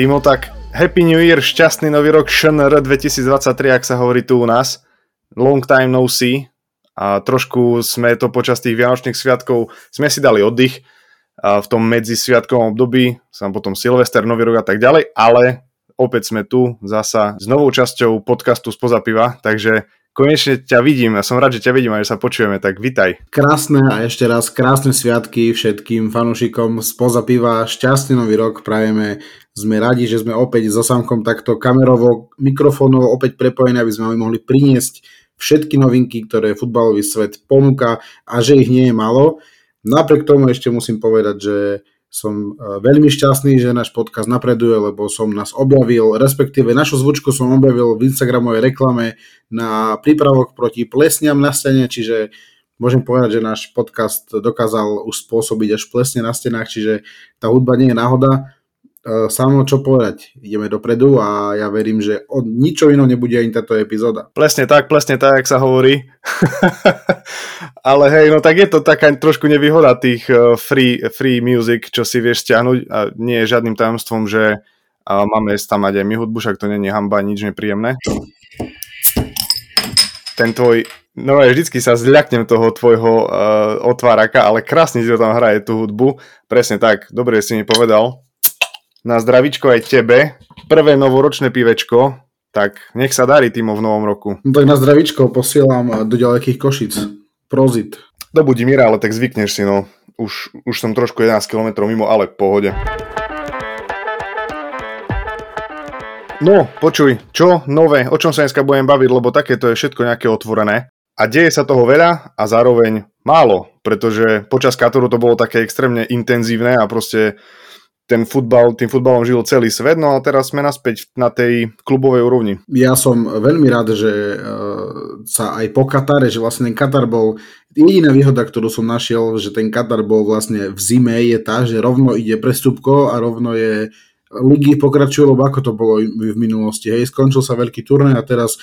Timo, tak Happy New Year, šťastný nový rok ŠNR 2023, ak sa hovorí tu u nás. Long time no see. A trošku sme to počas tých Vianočných sviatkov, sme si dali oddych a v tom medzisviatkovom období, sam potom Silvester, Nový rok a tak ďalej, ale opäť sme tu zasa s novou časťou podcastu Spoza piva, takže konečne ťa vidím, ja som rád, že ťa vidím a že sa počujeme, tak vitaj. Krásne a ešte raz krásne sviatky všetkým fanúšikom spoza piva, šťastný nový rok prajeme sme radi, že sme opäť so Samkom takto kamerovo, mikrofónovo opäť prepojení, aby sme mohli priniesť všetky novinky, ktoré futbalový svet ponúka a že ich nie je málo. Napriek tomu ešte musím povedať, že som e, veľmi šťastný, že náš podcast napreduje, lebo som nás objavil, respektíve našu zvučku som objavil v Instagramovej reklame na prípravok proti plesňam na stene, čiže môžem povedať, že náš podcast dokázal už spôsobiť až plesne na stenách, čiže tá hudba nie je náhoda. E, samo čo povedať, ideme dopredu a ja verím, že od ničo iného nebude ani táto epizóda. Presne tak, presne tak, jak sa hovorí. Ale hej, no tak je to taká trošku nevýhoda tých e, free, free music, čo si vieš stiahnuť a nie je žiadnym tajomstvom, že máme tam mať aj my hudbu, však to nie je hamba, nič nepríjemné. Ten tvoj No ja vždycky sa zľaknem toho tvojho uh, otváraka, ale krásne si to tam hraje tú hudbu. Presne tak, dobre si mi povedal na zdravičko aj tebe. Prvé novoročné pivečko, tak nech sa darí Timo v novom roku. No tak na zdravičko posielam do ďalekých košic. Prozit. Do Budimíra, ale tak zvykneš si, no. Už, už som trošku 11 km mimo, ale v pohode. No, počuj, čo nové, o čom sa dneska budem baviť, lebo takéto je všetko nejaké otvorené. A deje sa toho veľa a zároveň málo, pretože počas Katoru to bolo také extrémne intenzívne a proste ten futbal, tým futbalom žil celý svet, no a teraz sme naspäť na tej klubovej úrovni. Ja som veľmi rád, že uh, sa aj po Katare, že vlastne ten Katar bol, jediná výhoda, ktorú som našiel, že ten Katar bol vlastne v zime, je tá, že rovno ide prestupko a rovno je ligy pokračujú, lebo ako to bolo v minulosti. Hej, skončil sa veľký turnaj a teraz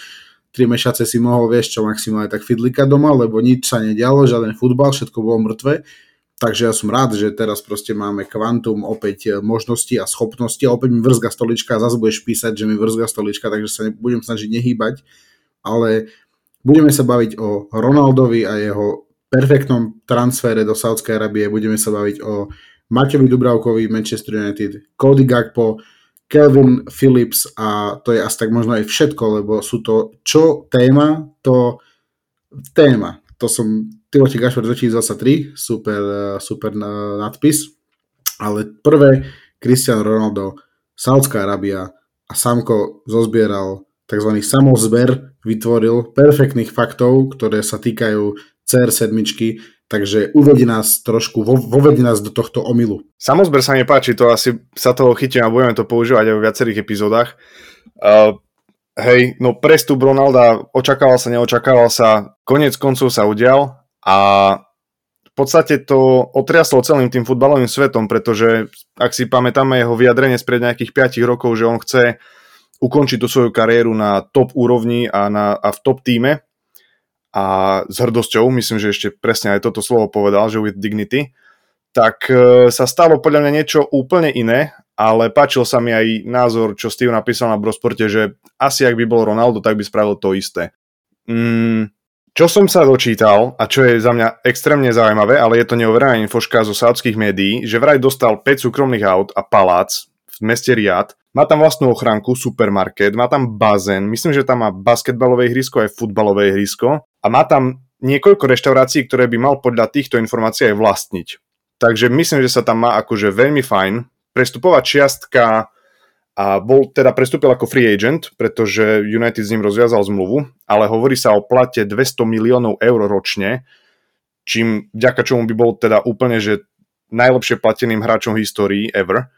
tri mešace si mohol, vieš čo, maximálne tak fidlika doma, lebo nič sa nedialo, žiaden futbal, všetko bolo mŕtve Takže ja som rád, že teraz proste máme kvantum opäť e, možnosti a schopnosti. A opäť mi vrzga stolička a zase budeš písať, že mi vrzga stolička, takže sa budem snažiť nehýbať, ale budeme sa baviť o Ronaldovi a jeho perfektnom transfére do Saudskej Arábie, budeme sa baviť o Maťovi Dubravkovi, Manchester United, Cody Gakpo, Kelvin Phillips a to je asi tak možno aj všetko, lebo sú to čo téma, to téma. To som Timothy Gašper 2023, super, eh, super nadpis. Ale prvé, Cristiano Ronaldo, Saudská Arábia a Samko zozbieral tzv. samozber, vytvoril perfektných faktov, ktoré sa týkajú CR7, takže uvedí nás trošku, vovedí nás do tohto omilu. Samozber sa mi páči, to asi sa toho chytím a budeme to používať aj v viacerých epizódach. Uh, hej, no prestup Ronalda očakával sa, neočakával sa, konec koncov sa udial a v podstate to otriaslo celým tým futbalovým svetom, pretože ak si pamätáme jeho vyjadrenie spred nejakých 5 rokov, že on chce ukončiť tú svoju kariéru na top úrovni a, na, a v top týme a s hrdosťou, myslím, že ešte presne aj toto slovo povedal, že with dignity, tak e, sa stalo podľa mňa niečo úplne iné, ale páčil sa mi aj názor, čo Steve napísal na Brosporte, že asi ak by bol Ronaldo, tak by spravil to isté. Mm, čo som sa dočítal, a čo je za mňa extrémne zaujímavé, ale je to neoverená infoška zo saudských médií, že vraj dostal 5 súkromných aut a palác v meste Riad, má tam vlastnú ochránku, supermarket, má tam bazén, myslím, že tam má basketbalové ihrisko aj futbalové ihrisko a má tam niekoľko reštaurácií, ktoré by mal podľa týchto informácií aj vlastniť. Takže myslím, že sa tam má akože veľmi fajn. Prestupová čiastka a bol teda prestúpil ako free agent, pretože United s ním rozviazal zmluvu, ale hovorí sa o plate 200 miliónov eur ročne, čím vďaka čomu by bol teda úplne, že najlepšie plateným hráčom v histórii ever.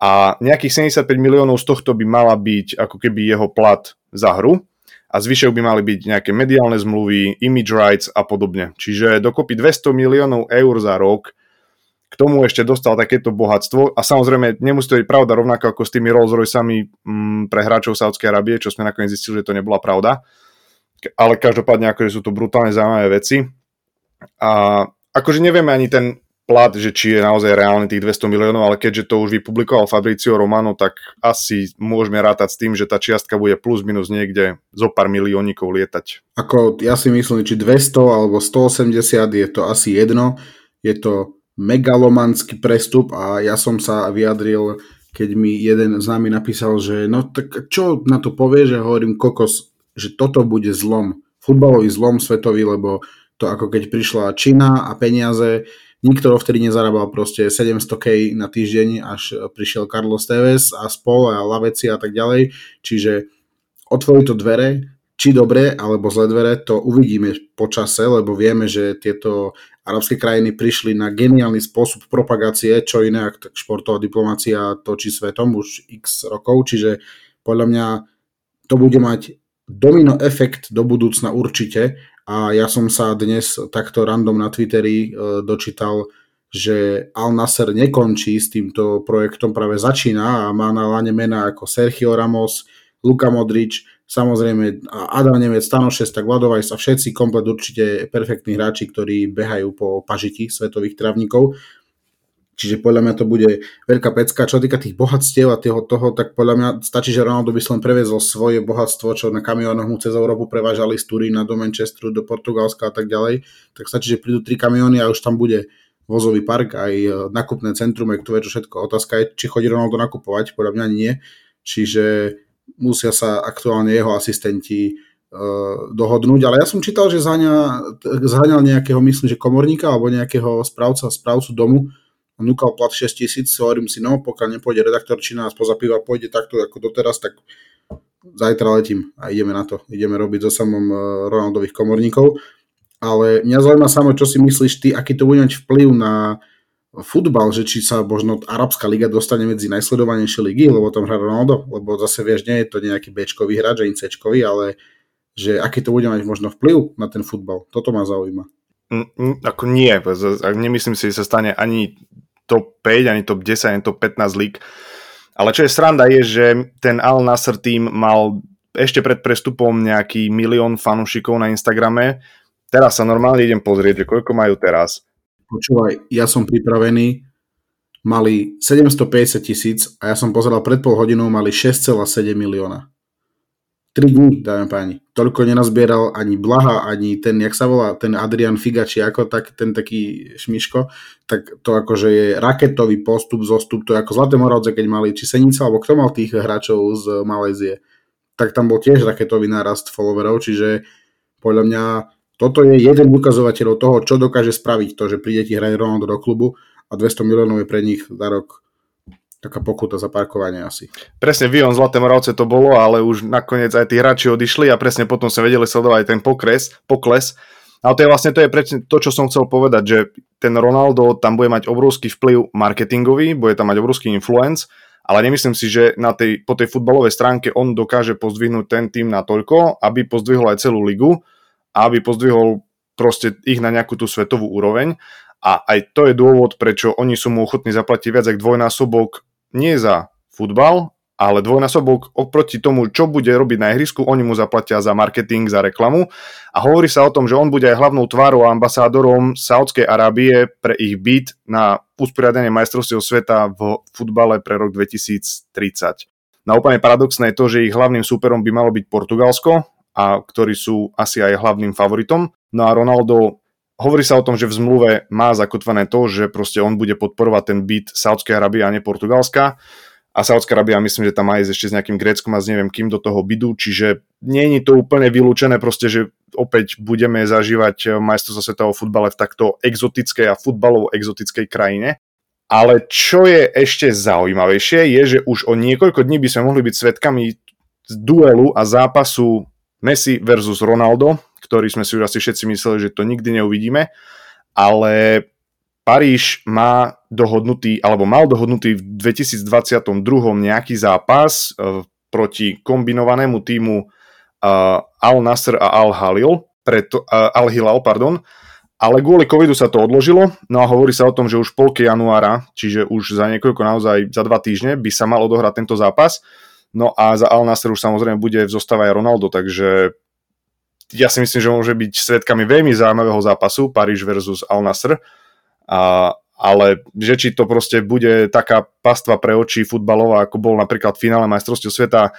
A nejakých 75 miliónov z tohto by mala byť ako keby jeho plat za hru a zvyšok by mali byť nejaké mediálne zmluvy, image rights a podobne. Čiže dokopy 200 miliónov eur za rok k tomu ešte dostal takéto bohatstvo a samozrejme nemusí to byť pravda rovnako ako s tými Rolls Royceami mm, pre hráčov Saudskej Arábie, čo sme nakoniec zistili, že to nebola pravda. Ale každopádne akože sú to brutálne zaujímavé veci. A akože nevieme ani ten plat, že či je naozaj reálny tých 200 miliónov, ale keďže to už vypublikoval Fabricio Romano, tak asi môžeme rátať s tým, že tá čiastka bude plus minus niekde zo pár miliónikov lietať. Ako ja si myslím, či 200 alebo 180 je to asi jedno. Je to megalomanský prestup a ja som sa vyjadril, keď mi jeden z nami napísal, že no tak čo na to povie, že hovorím kokos, že toto bude zlom, futbalový zlom svetový, lebo to ako keď prišla Čína a peniaze, Nikto vtedy nezarábal proste 700k na týždeň, až prišiel Carlos Tevez a spol a Laveci a tak ďalej. Čiže otvorí to dvere, či dobre alebo zlé dvere, to uvidíme po čase, lebo vieme, že tieto arabské krajiny prišli na geniálny spôsob propagácie, čo iné, ak športová diplomácia točí svetom už x rokov, čiže podľa mňa to bude mať domino efekt do budúcna určite. A ja som sa dnes takto random na Twitteri e, dočítal, že Al Nasser nekončí s týmto projektom, práve začína a má na lane mená ako Sergio Ramos, Luka Modrič, samozrejme Adam Nemec, Stano Šesta, Vladovajs a všetci komplet určite perfektní hráči, ktorí behajú po pažiti svetových travníkov. Čiže podľa mňa to bude veľká pecka. Čo týka tých bohatstiev a toho, toho, tak podľa mňa stačí, že Ronaldo by si len previezol svoje bohatstvo, čo na kamionoch mu cez Európu prevážali z Turína do Manchesteru, do Portugalska a tak ďalej. Tak stačí, že prídu tri kamiony a už tam bude vozový park, aj e, nakupné centrum, aj čo všetko. Otázka je, či chodí Ronaldo nakupovať, podľa mňa nie. Čiže musia sa aktuálne jeho asistenti uh, dohodnúť, ale ja som čítal, že zháňal nejakého, myslím, že komorníka alebo nejakého správca, správcu domu, núkal plat 6 tisíc, hovorím si, no pokiaľ nepôjde redaktor, či nás pozapíva, pôjde takto ako doteraz, tak zajtra letím a ideme na to. Ideme robiť so samom e, Ronaldových komorníkov. Ale mňa zaujíma samo, čo si myslíš ty, aký to bude mať vplyv na futbal, že či sa možno Arabská liga dostane medzi najsledovanejšie ligy, lebo tam hrá Ronaldo, lebo zase vieš, nie je to nejaký Bčkový hráč, ani Cčkový, ale že aký to bude mať možno vplyv na ten futbal. Toto ma zaujíma. Ako nie, nemyslím si, že sa stane ani top 5, ani top 10, ani top 15 lík. Ale čo je sranda je, že ten Al Nasser tým mal ešte pred prestupom nejaký milión fanúšikov na Instagrame. Teraz sa normálne idem pozrieť, že koľko majú teraz. Počúvaj, ja som pripravený, mali 750 tisíc a ja som pozeral pred pol hodinou, mali 6,7 milióna. 3 dní, dáme páni. Toľko nenazbieral ani Blaha, ani ten, jak sa volá, ten Adrian Figa, či ako tak, ten taký šmiško, tak to akože je raketový postup, zostup, to je ako Zlaté Moravce, keď mali či Senica, alebo kto mal tých hráčov z Malézie, tak tam bol tiež raketový nárast followerov, čiže podľa mňa toto je jeden ukazovateľ toho, čo dokáže spraviť to, že príde ti hrať Ronaldo do klubu a 200 miliónov je pre nich za rok taká pokuta za parkovanie asi. Presne, Vion Zlaté Moravce to bolo, ale už nakoniec aj tí hráči odišli a presne potom sa vedeli sledovať ten pokres, pokles. Ale to je vlastne to, je presne to, čo som chcel povedať, že ten Ronaldo tam bude mať obrovský vplyv marketingový, bude tam mať obrovský influence, ale nemyslím si, že na tej, po tej futbalovej stránke on dokáže pozdvihnúť ten tým na toľko, aby pozdvihol aj celú ligu aby pozdvihol proste ich na nejakú tú svetovú úroveň. A aj to je dôvod, prečo oni sú mu ochotní zaplatiť viac ako dvojnásobok nie za futbal, ale dvojnásobok oproti tomu, čo bude robiť na ihrisku, oni mu zaplatia za marketing, za reklamu a hovorí sa o tom, že on bude aj hlavnou tvárou a ambasádorom Saudskej Arábie pre ich byt na usporiadanie majstrovstiev sveta v futbale pre rok 2030. Na úplne paradoxné je to, že ich hlavným súperom by malo byť Portugalsko, a ktorí sú asi aj hlavným favoritom. No a Ronaldo Hovorí sa o tom, že v zmluve má zakotvené to, že proste on bude podporovať ten byt Saudskej Arábie a nie Portugalska. A Saudská Arábia myslím, že tam má ešte s nejakým Gréckom a s neviem kým do toho bydu, čiže nie je to úplne vylúčené proste, že opäť budeme zažívať majstrovstvo svetového futbale v takto exotickej a futbalovo exotickej krajine. Ale čo je ešte zaujímavejšie, je, že už o niekoľko dní by sme mohli byť svetkami duelu a zápasu Messi versus Ronaldo, ktorý sme si už asi všetci mysleli, že to nikdy neuvidíme, ale Paríž má dohodnutý, alebo mal dohodnutý v 2022 nejaký zápas uh, proti kombinovanému týmu uh, Al Nasr a Al Halil, preto, uh, Al Hilal, pardon, ale kvôli covidu sa to odložilo, no a hovorí sa o tom, že už polky januára, čiže už za niekoľko naozaj za dva týždne by sa mal odohrať tento zápas. No a za Al Nasr už samozrejme bude v zostave aj Ronaldo, takže ja si myslím, že môže byť svetkami veľmi zaujímavého zápasu Paríž versus Al Nasr a, ale že či to proste bude taká pastva pre oči futbalová, ako bol napríklad v finále majstrovstiev sveta,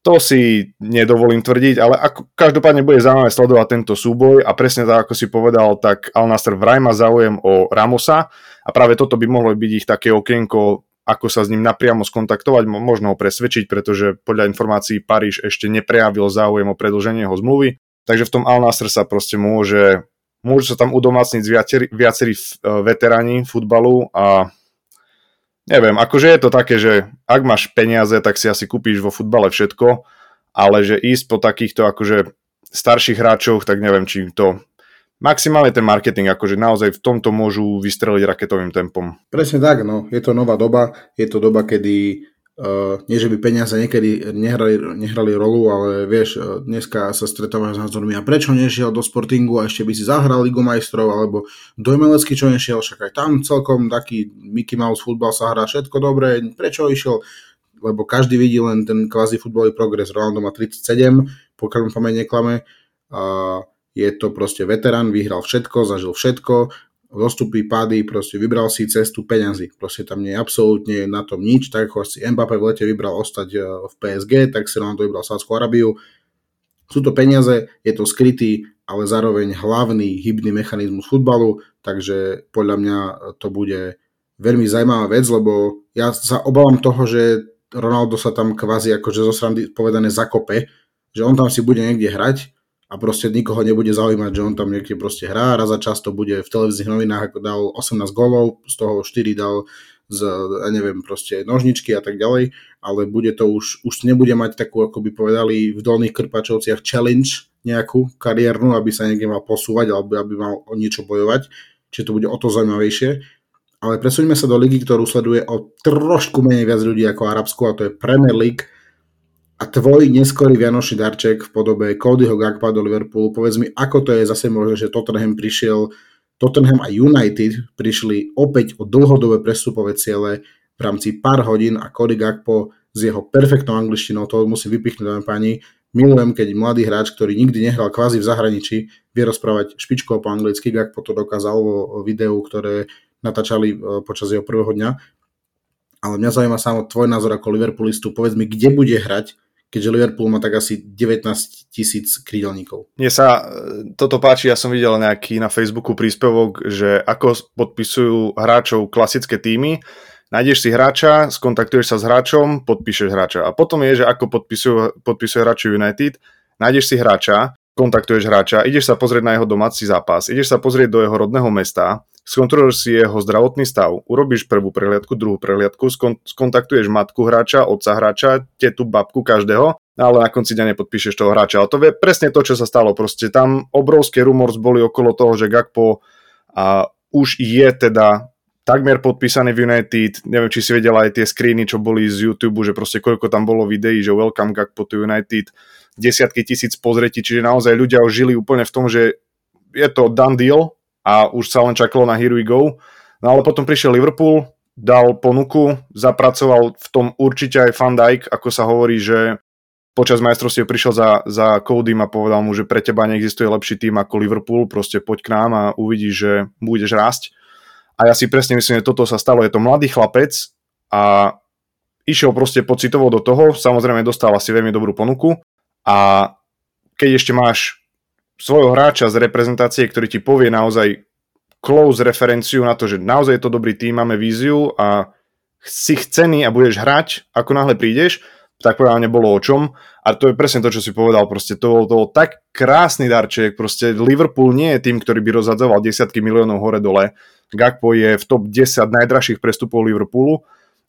to si nedovolím tvrdiť, ale ako, každopádne bude zaujímavé sledovať tento súboj a presne tak, ako si povedal, tak Al Nasser vraj má záujem o Ramosa a práve toto by mohlo byť ich také okienko, ako sa s ním napriamo skontaktovať, možno ho presvedčiť, pretože podľa informácií Paríž ešte neprejavil záujem o predlženie jeho zmluvy, takže v tom Al Nasser sa proste môže, môžu sa tam udomácniť viacerí, viacerí e, veteráni futbalu a neviem, akože je to také, že ak máš peniaze, tak si asi kúpiš vo futbale všetko, ale že ísť po takýchto akože starších hráčoch, tak neviem, či to maximálne ten marketing, akože naozaj v tomto môžu vystreliť raketovým tempom. Presne tak, no. Je to nová doba, je to doba, kedy Uh, nie, že by peniaze niekedy nehrali, nehrali rolu, ale vieš, uh, dneska sa stretávaš s názormi a prečo nešiel do Sportingu a ešte by si zahral Ligu majstrov, alebo do Emelecky čo nešiel, však aj tam celkom taký Mickey Mouse futbal sa hrá všetko dobre, prečo išiel, lebo každý vidí len ten kvázi futbalový progres, Ronaldo má 37, pokiaľ mu pamäť neklame, a je to proste veterán, vyhral všetko, zažil všetko, zostupy, pády, proste vybral si cestu peňazí. Proste tam nie je absolútne na tom nič, tak ako si Mbappé v lete vybral ostať e, v PSG, tak si Ronaldo vybral Sádskú Arabiu. Sú to peniaze, je to skrytý, ale zároveň hlavný hybný mechanizmus futbalu, takže podľa mňa to bude veľmi zaujímavá vec, lebo ja sa obávam toho, že Ronaldo sa tam kvázi akože zo srandy povedané zakope, že on tam si bude niekde hrať a proste nikoho nebude zaujímať, že on tam niekde proste hrá, raz za často bude v televíznych novinách, ako dal 18 golov, z toho 4 dal z, ja neviem, proste nožničky a tak ďalej, ale bude to už, už nebude mať takú, ako by povedali v dolných krpačovciach, challenge nejakú kariérnu, aby sa niekde mal posúvať, alebo aby mal o niečo bojovať, čiže to bude o to zaujímavejšie. Ale presuňme sa do ligy, ktorú sleduje o trošku menej viac ľudí ako Arabsku, a to je Premier League, a tvoj neskorý vianočný darček v podobe Codyho Gagpa do Liverpoolu, povedz mi, ako to je zase možné, že Tottenham prišiel, Tottenham a United prišli opäť o dlhodobé prestupové ciele v rámci pár hodín a Cody Gagpo s jeho perfektnou angličtinou, to musím vypichnúť, dáme páni, milujem, keď mladý hráč, ktorý nikdy nehral kvázi v zahraničí, vie rozprávať špičkou po anglicky, Gagpo to dokázal vo videu, ktoré natáčali e, počas jeho prvého dňa. Ale mňa zaujíma samo tvoj názor ako Liverpoolistu, povedz mi, kde bude hrať keďže Liverpool má tak asi 19 tisíc krídelníkov. Mne sa e, toto páči, ja som videl nejaký na Facebooku príspevok, že ako podpisujú hráčov klasické týmy, nájdeš si hráča, skontaktuješ sa s hráčom, podpíšeš hráča. A potom je, že ako podpisujú, podpisuje hráči United, nájdeš si hráča, kontaktuješ hráča, ideš sa pozrieť na jeho domáci zápas, ideš sa pozrieť do jeho rodného mesta, skontroluješ si jeho zdravotný stav, urobíš prvú prehliadku, druhú prehliadku, skon- skontaktuješ matku hráča, otca hráča, tetu, babku, každého, ale na konci dňa nepodpíšeš toho hráča. Ale to je presne to, čo sa stalo. Proste tam obrovské rumors boli okolo toho, že Gakpo a už je teda takmer podpísaný v United, neviem, či si vedel aj tie screeny, čo boli z YouTube, že proste koľko tam bolo videí, že welcome Gakpo to United, desiatky tisíc pozretí, čiže naozaj ľudia už žili úplne v tom, že je to done deal, a už sa len čakalo na Here we go. No ale potom prišiel Liverpool, dal ponuku, zapracoval v tom určite aj Van Dijk, ako sa hovorí, že počas majstrovstiev prišiel za, za Codym a povedal mu, že pre teba neexistuje lepší tým ako Liverpool, proste poď k nám a uvidíš, že budeš rásť. A ja si presne myslím, že toto sa stalo. Je to mladý chlapec a išiel proste pocitovo do toho, samozrejme dostal asi veľmi dobrú ponuku a keď ešte máš svojho hráča z reprezentácie, ktorý ti povie naozaj close referenciu na to, že naozaj je to dobrý tým, máme víziu a si chcený a budeš hrať, ako náhle prídeš, tak povedal, nebolo o čom. A to je presne to, čo si povedal, proste to, to bol tak krásny darček, proste Liverpool nie je tým, ktorý by rozhadzoval desiatky miliónov hore-dole. Gakpo je v top 10 najdražších prestupov Liverpoolu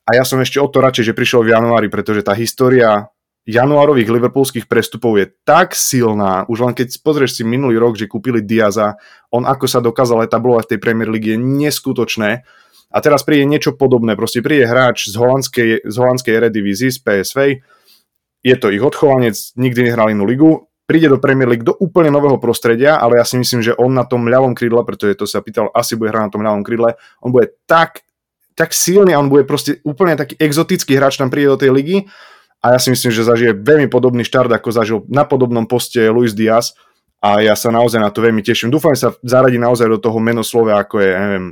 a ja som ešte o to radšej, že prišiel v januári, pretože tá história januárových liverpoolských prestupov je tak silná, už len keď pozrieš si minulý rok, že kúpili Diaza, on ako sa dokázal etablovať v tej Premier League je neskutočné. A teraz príde niečo podobné, proste príde hráč z holandskej, z holandskej Eredivisie, z PSV, je to ich odchovanec, nikdy nehral inú ligu, príde do Premier League do úplne nového prostredia, ale ja si myslím, že on na tom ľavom krídle, pretože to sa pýtal, asi bude hrať na tom ľavom krídle, on bude tak, tak silný on bude proste úplne taký exotický hráč, tam príde do tej ligy a ja si myslím, že zažije veľmi podobný štart, ako zažil na podobnom poste Luis Diaz a ja sa naozaj na to veľmi teším. Dúfam, že sa zaradí naozaj do toho menoslove, ako je, neviem,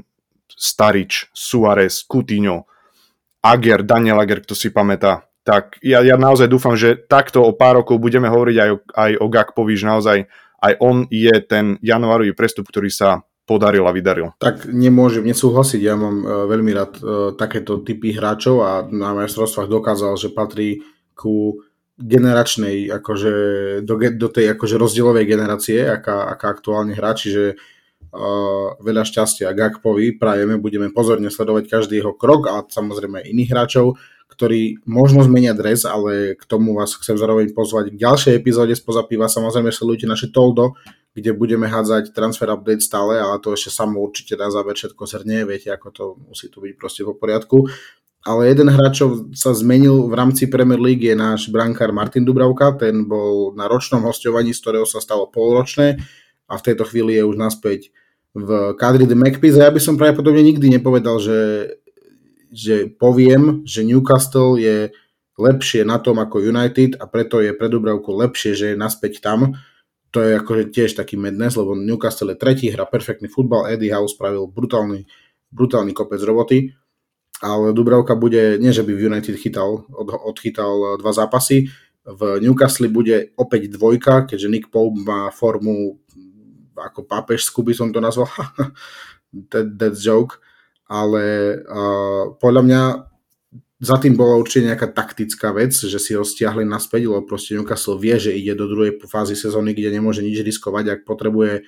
Starič, Suarez, Coutinho, Ager, Daniel Ager, kto si pamätá. Tak ja, ja naozaj dúfam, že takto o pár rokov budeme hovoriť aj o, aj o Gakpovi, že naozaj aj on je ten januárový prestup, ktorý sa podaril a vydaril. Tak nemôžem nesúhlasiť, ja mám uh, veľmi rád uh, takéto typy hráčov a na majstrovstvách dokázal, že patrí ku generačnej, akože do, do tej akože rozdielovej generácie, aká, aká aktuálne hrá, čiže uh, veľa šťastia Gakpovi prajeme, budeme pozorne sledovať každý jeho krok a samozrejme aj iných hráčov, ktorí možno zmenia dres, ale k tomu vás chcem zároveň pozvať k ďalšej epizóde z Piva. Samozrejme sledujte naše Toldo, kde budeme hádzať transfer update stále, ale to ešte samo určite na záver všetko zhrnie, viete, ako to musí tu byť proste po poriadku. Ale jeden hráč, čo sa zmenil v rámci Premier League je náš brankár Martin Dubravka, ten bol na ročnom hostovaní, z ktorého sa stalo polročné a v tejto chvíli je už naspäť v kadri The Magpies a ja by som pravdepodobne nikdy nepovedal, že, že poviem, že Newcastle je lepšie na tom ako United a preto je pre Dubravku lepšie, že je naspäť tam. To je akože tiež taký madness, lebo Newcastle je tretí, hra perfektný futbal, Eddie House spravil brutálny, brutálny kopec roboty, ale Dubravka bude, nie že by v United chytal, od, odchytal dva zápasy, v Newcastle bude opäť dvojka, keďže Nick Pope má formu ako pápežskú by som to nazval, that, that's joke, ale uh, podľa mňa za tým bola určite nejaká taktická vec, že si ho stiahli naspäť, lebo proste Newcastle vie, že ide do druhej fázy sezóny, kde nemôže nič riskovať, ak potrebuje,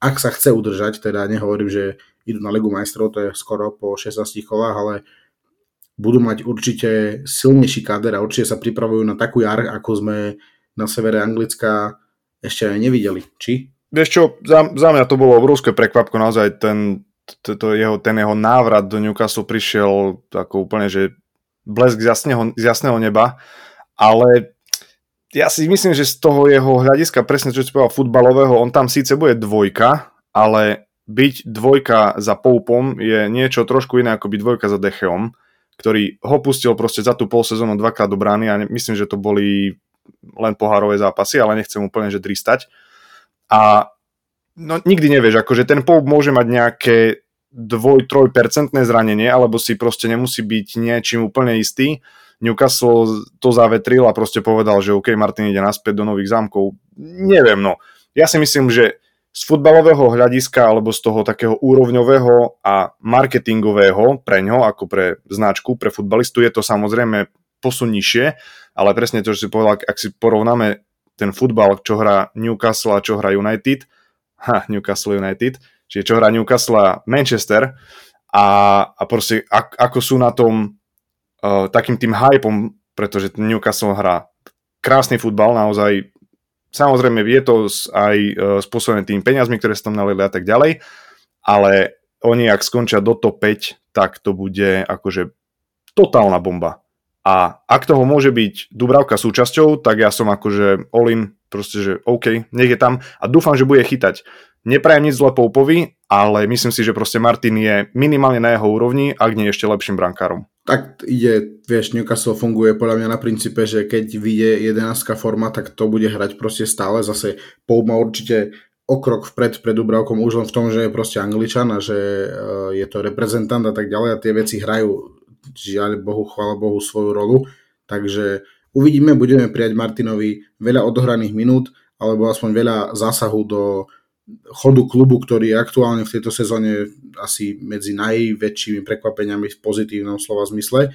ak sa chce udržať, teda nehovorím, že idú na Ligu majstrov, to je skoro po 16 kolách, ale budú mať určite silnejší káder a určite sa pripravujú na takú jar, ako sme na severe Anglicka ešte aj nevideli. Či? Vieš čo, za, za mňa to bolo obrovské prekvapko, naozaj ten, to, jeho, ten jeho návrat do Newcastle prišiel ako úplne, že blesk z jasného, z jasného neba, ale ja si myslím, že z toho jeho hľadiska, presne čo si povedal, futbalového, on tam síce bude dvojka, ale byť dvojka za Poupom je niečo trošku iné ako byť dvojka za Decheom, ktorý ho pustil proste za tú pol sezónu dvakrát do brány a myslím, že to boli len pohárové zápasy, ale nechcem úplne že dristať a no, nikdy nevieš, akože ten Pope môže mať nejaké 2-3% zranenie, alebo si proste nemusí byť niečím úplne istý. Newcastle to zavetril a proste povedal, že OK, Martin ide naspäť do nových zámkov. Neviem, no. Ja si myslím, že z futbalového hľadiska alebo z toho takého úrovňového a marketingového pre ňo, ako pre značku, pre futbalistu, je to samozrejme posun nižšie, ale presne to, čo si povedal, ak si porovnáme ten futbal, čo hrá Newcastle a čo hrá United, ha, Newcastle United, čiže čo hrá Newcastle a Manchester a, a proste ak, ako sú na tom uh, takým tým hypom, pretože Newcastle hrá krásny futbal, naozaj samozrejme je to aj uh, spôsobené tým peniazmi, ktoré sa tam nalili a tak ďalej, ale oni ak skončia do top 5, tak to bude akože totálna bomba. A ak toho môže byť Dubravka súčasťou, tak ja som akože all proste, že OK, nech je tam a dúfam, že bude chytať. Neprajem nič zle Poupovi, ale myslím si, že proste Martin je minimálne na jeho úrovni, ak nie ešte lepším brankárom. Tak ide, vieš, Newcastle funguje podľa mňa na princípe, že keď vyjde 11 forma, tak to bude hrať proste stále. Zase Poup má určite o krok vpred pred Dubravkom už len v tom, že je proste Angličan a že eh, je to reprezentant a tak ďalej a tie veci hrajú žiaľ Bohu, chvála Bohu svoju rolu. Takže uvidíme, budeme prijať Martinovi veľa odohraných minút, alebo aspoň veľa zásahu do chodu klubu, ktorý je aktuálne v tejto sezóne asi medzi najväčšími prekvapeniami v pozitívnom slova zmysle.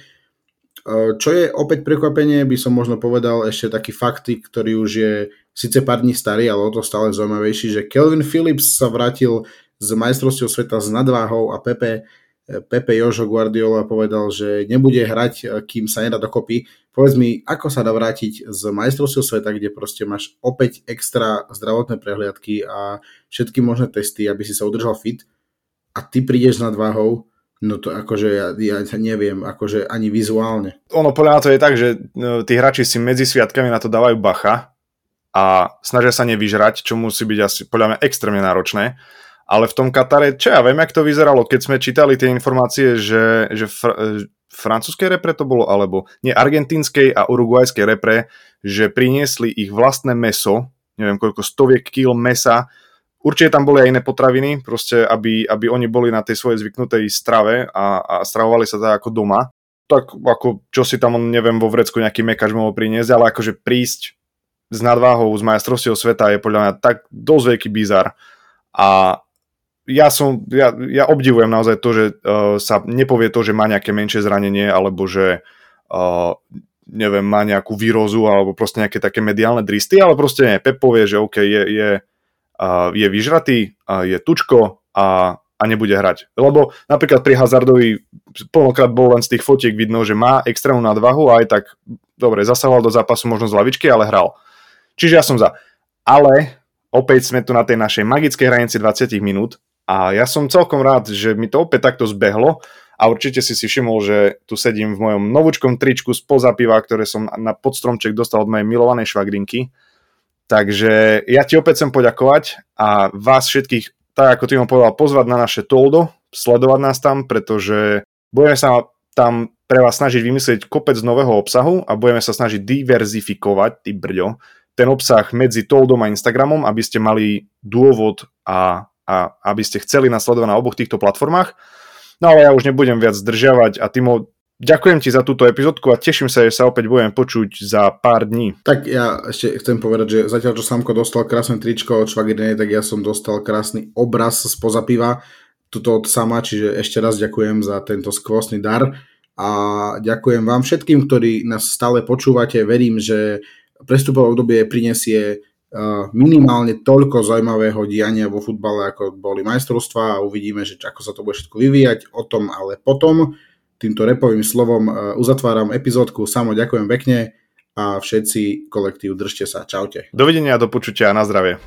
Čo je opäť prekvapenie, by som možno povedal ešte taký fakty, ktorý už je síce pár dní starý, ale o to stále zaujímavejší, že Kelvin Phillips sa vrátil z majstrovstiev sveta s nadváhou a Pepe Pepe Jožo Guardiola povedal, že nebude hrať, kým sa nedá dokopy. Povedz mi, ako sa dá vrátiť z majstrovstiev sveta, kde proste máš opäť extra zdravotné prehliadky a všetky možné testy, aby si sa udržal fit a ty prídeš nad váhou, no to akože ja, ja neviem, akože ani vizuálne. Ono podľa mňa to je tak, že no, tí hráči si medzi sviatkami na to dávajú bacha a snažia sa nevyžrať, čo musí byť asi podľa mňa extrémne náročné ale v tom Katare, čo ja viem, jak to vyzeralo, keď sme čítali tie informácie, že, že fr- francúzskej repre to bolo, alebo nie, argentínskej a uruguajskej repre, že priniesli ich vlastné meso, neviem koľko stoviek kil mesa, Určite tam boli aj iné potraviny, proste aby, aby oni boli na tej svojej zvyknutej strave a, a stravovali sa tak ako doma. Tak ako, čo si tam, neviem, vo vrecku nejaký mekač mohol priniesť, ale akože prísť s nadváhou z majstrovstiev sveta je podľa mňa tak dosť veľký bizar. A ja som, ja, ja obdivujem naozaj to, že uh, sa nepovie to, že má nejaké menšie zranenie, alebo že uh, neviem, má nejakú výrozu, alebo proste nejaké také mediálne dristy, ale proste nie. Pep povie, že OK, je, je je vyžratý, je tučko a, a nebude hrať. Lebo napríklad pri Hazardovi plnokrát bol len z tých fotiek vidno, že má extrémnu nadvahu a aj tak, dobre, zasahoval do zápasu možno z lavičky, ale hral. Čiže ja som za. Ale opäť sme tu na tej našej magickej hranici 20 minút a ja som celkom rád, že mi to opäť takto zbehlo. A určite si si všimol, že tu sedím v mojom novúčkom tričku z pozapiva, ktoré som na podstromček dostal od mojej milovanej švagrinky. Takže ja ti opäť chcem poďakovať a vás všetkých, tak ako ty mu povedal, pozvať na naše toldo, sledovať nás tam, pretože budeme sa tam pre vás snažiť vymyslieť kopec nového obsahu a budeme sa snažiť diverzifikovať, ty brďo, ten obsah medzi Toldom a Instagramom, aby ste mali dôvod a, a aby ste chceli nasledovať na oboch týchto platformách. No ale ja už nebudem viac zdržiavať a Timo, Ďakujem ti za túto epizódku a teším sa, že sa opäť budeme počuť za pár dní. Tak ja ešte chcem povedať, že zatiaľ, čo Samko dostal krásne tričko od Švagirnej, tak ja som dostal krásny obraz z piva, tuto od Sama, čiže ešte raz ďakujem za tento skvostný dar a ďakujem vám všetkým, ktorí nás stále počúvate. Verím, že prestupové obdobie prinesie minimálne toľko zaujímavého diania vo futbale, ako boli majstrovstvá a uvidíme, že ako sa to bude všetko vyvíjať, o tom ale potom týmto repovým slovom e, uzatváram epizódku. Samo ďakujem pekne a všetci kolektív držte sa. Čaute. Dovidenia do počutia a na zdravie.